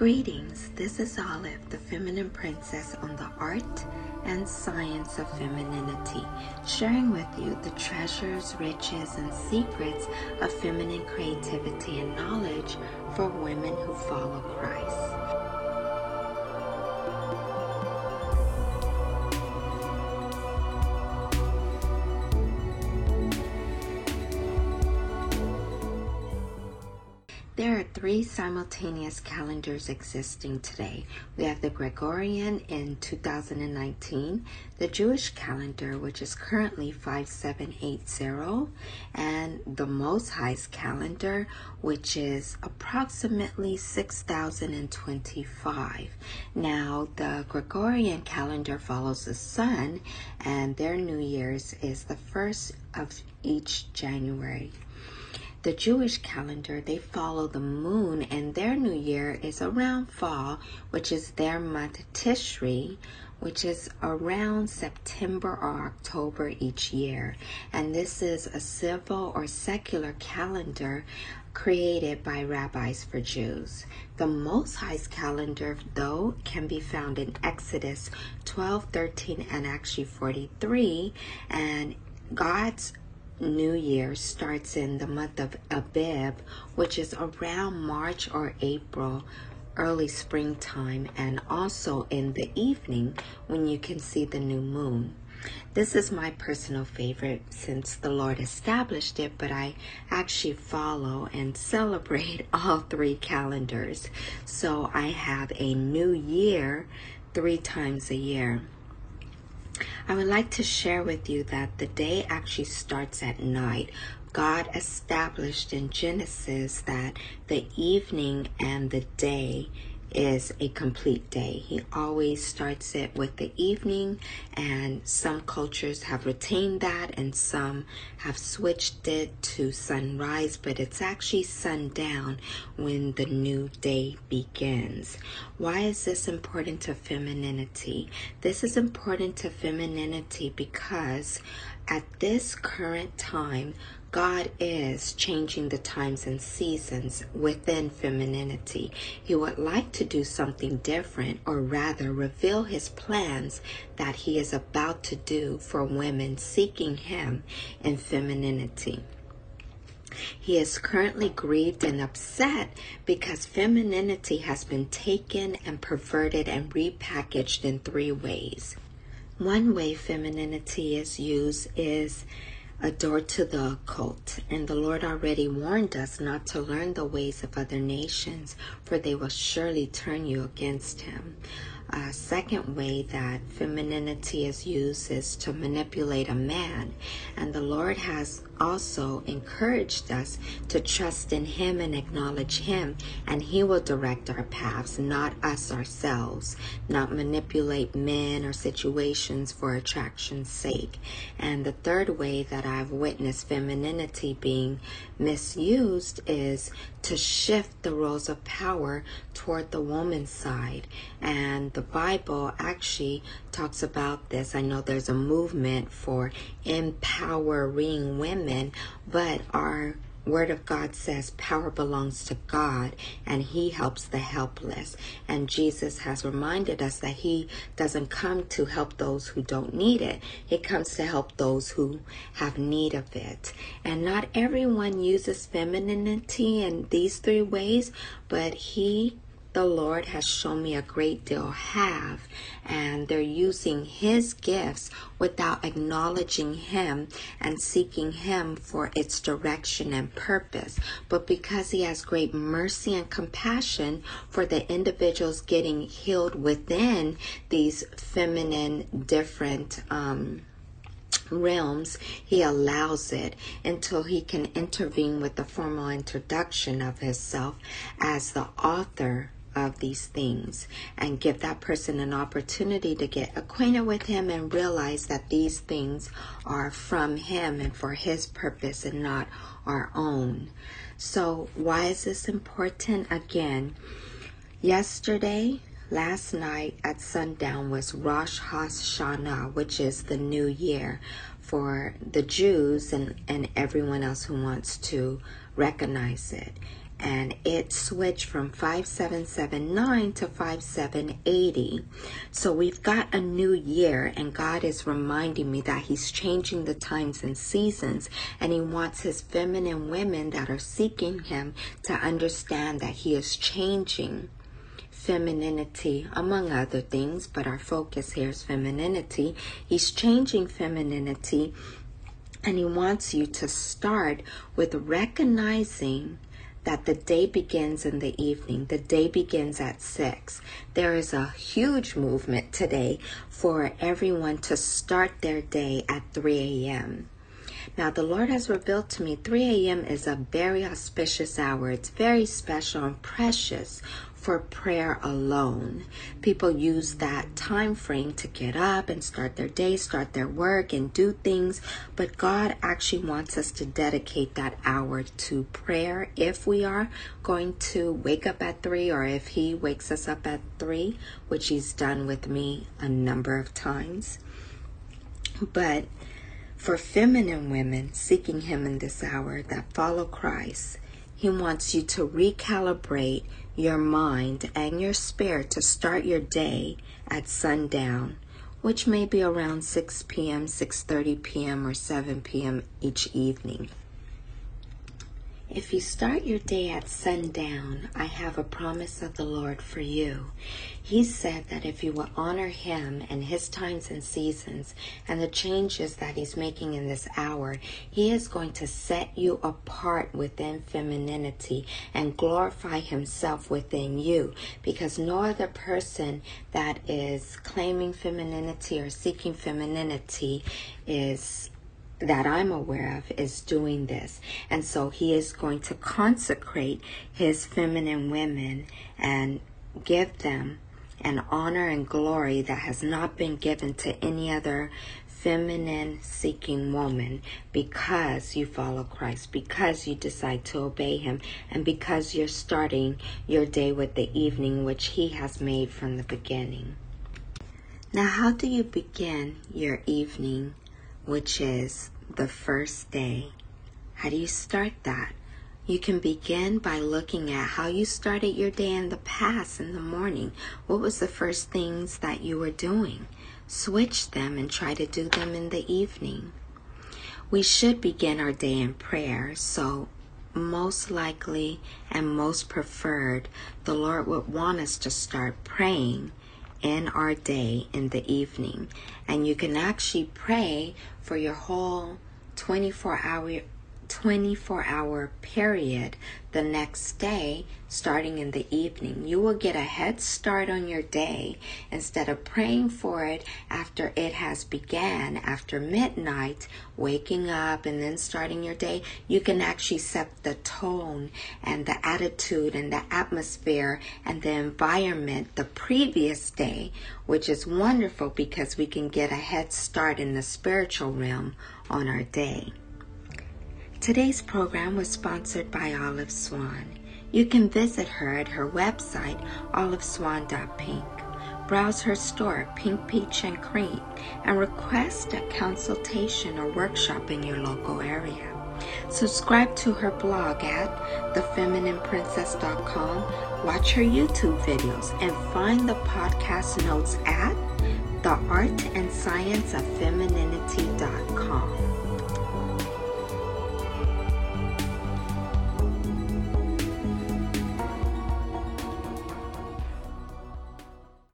Greetings, this is Olive, the feminine princess on the art and science of femininity, sharing with you the treasures, riches, and secrets of feminine creativity and knowledge for women who follow Christ. Three simultaneous calendars existing today. We have the Gregorian in 2019, the Jewish calendar, which is currently 5780, and the Most High's calendar, which is approximately 6025. Now, the Gregorian calendar follows the sun, and their New Year's is the first of each January the Jewish calendar, they follow the moon, and their new year is around fall, which is their month Tishri, which is around September or October each year. And this is a civil or secular calendar created by rabbis for Jews. The Most High's calendar, though, can be found in Exodus 12, 13, and actually 43. And God's New Year starts in the month of Abib, which is around March or April, early springtime, and also in the evening when you can see the new moon. This is my personal favorite since the Lord established it, but I actually follow and celebrate all three calendars. So I have a new year three times a year. I would like to share with you that the day actually starts at night. God established in Genesis that the evening and the day is a complete day. He always starts it with the evening, and some cultures have retained that, and some have switched it to sunrise, but it's actually sundown when the new day begins. Why is this important to femininity? This is important to femininity because at this current time, God is changing the times and seasons within femininity. He would like to do something different, or rather, reveal his plans that he is about to do for women seeking him in femininity. He is currently grieved and upset because femininity has been taken and perverted and repackaged in three ways. One way femininity is used is a door to the occult, and the Lord already warned us not to learn the ways of other nations, for they will surely turn you against Him. A second way that femininity is used is to manipulate a man. And the Lord has also encouraged us to trust in Him and acknowledge Him, and He will direct our paths, not us ourselves, not manipulate men or situations for attraction's sake. And the third way that I've witnessed femininity being misused is to shift the roles of power toward the woman's side. And the Bible actually talks about this. I know there's a movement for empowering women, but our Word of God says power belongs to God and He helps the helpless. And Jesus has reminded us that He doesn't come to help those who don't need it, He comes to help those who have need of it. And not everyone uses femininity in these three ways, but He the Lord has shown me a great deal have, and they're using His gifts without acknowledging Him and seeking Him for its direction and purpose. But because He has great mercy and compassion for the individuals getting healed within these feminine, different, um, realms, he allows it until he can intervene with the formal introduction of himself as the author of these things and give that person an opportunity to get acquainted with him and realize that these things are from him and for his purpose and not our own. So, why is this important? Again, yesterday, last night at sundown was Rosh Hashanah, which is the new year for the Jews and, and everyone else who wants to recognize it. And it switched from 5779 to 5780. So we've got a new year, and God is reminding me that He's changing the times and seasons, and He wants His feminine women that are seeking Him to understand that He is changing femininity, among other things, but our focus here is femininity. He's changing femininity, and He wants you to start with recognizing that the day begins in the evening. The day begins at 6. There is a huge movement today for everyone to start their day at 3 a.m. Now, the Lord has revealed to me 3 a.m. is a very auspicious hour. It's very special and precious for prayer alone. People use that time frame to get up and start their day, start their work, and do things. But God actually wants us to dedicate that hour to prayer if we are going to wake up at three, or if He wakes us up at three, which He's done with me a number of times. But for feminine women seeking Him in this hour that follow Christ, He wants you to recalibrate your mind and your spirit to start your day at sundown, which may be around 6 p.m., 6:30 p.m., or 7 p.m. each evening. If you start your day at sundown, I have a promise of the Lord for you. He said that if you will honor Him and His times and seasons and the changes that He's making in this hour, He is going to set you apart within femininity and glorify Himself within you because no other person that is claiming femininity or seeking femininity is that I'm aware of is doing this. And so he is going to consecrate his feminine women and give them an honor and glory that has not been given to any other feminine seeking woman because you follow Christ, because you decide to obey him, and because you're starting your day with the evening which he has made from the beginning. Now, how do you begin your evening which is the first day. How do you start that? You can begin by looking at how you started your day in the past in the morning. What was the first things that you were doing? Switch them and try to do them in the evening. We should begin our day in prayer, so most likely and most preferred, the Lord would want us to start praying in our day in the evening. And you can actually pray for your whole 24 hour 24 hour period the next day, starting in the evening. You will get a head start on your day instead of praying for it after it has began, after midnight, waking up and then starting your day. You can actually set the tone and the attitude and the atmosphere and the environment the previous day, which is wonderful because we can get a head start in the spiritual realm on our day. Today's program was sponsored by Olive Swan. You can visit her at her website, oliveswan.pink. Browse her store, Pink Peach and Cream, and request a consultation or workshop in your local area. Subscribe to her blog at thefeminineprincess.com, watch her YouTube videos, and find the podcast notes at theartandscienceoffemininity.com.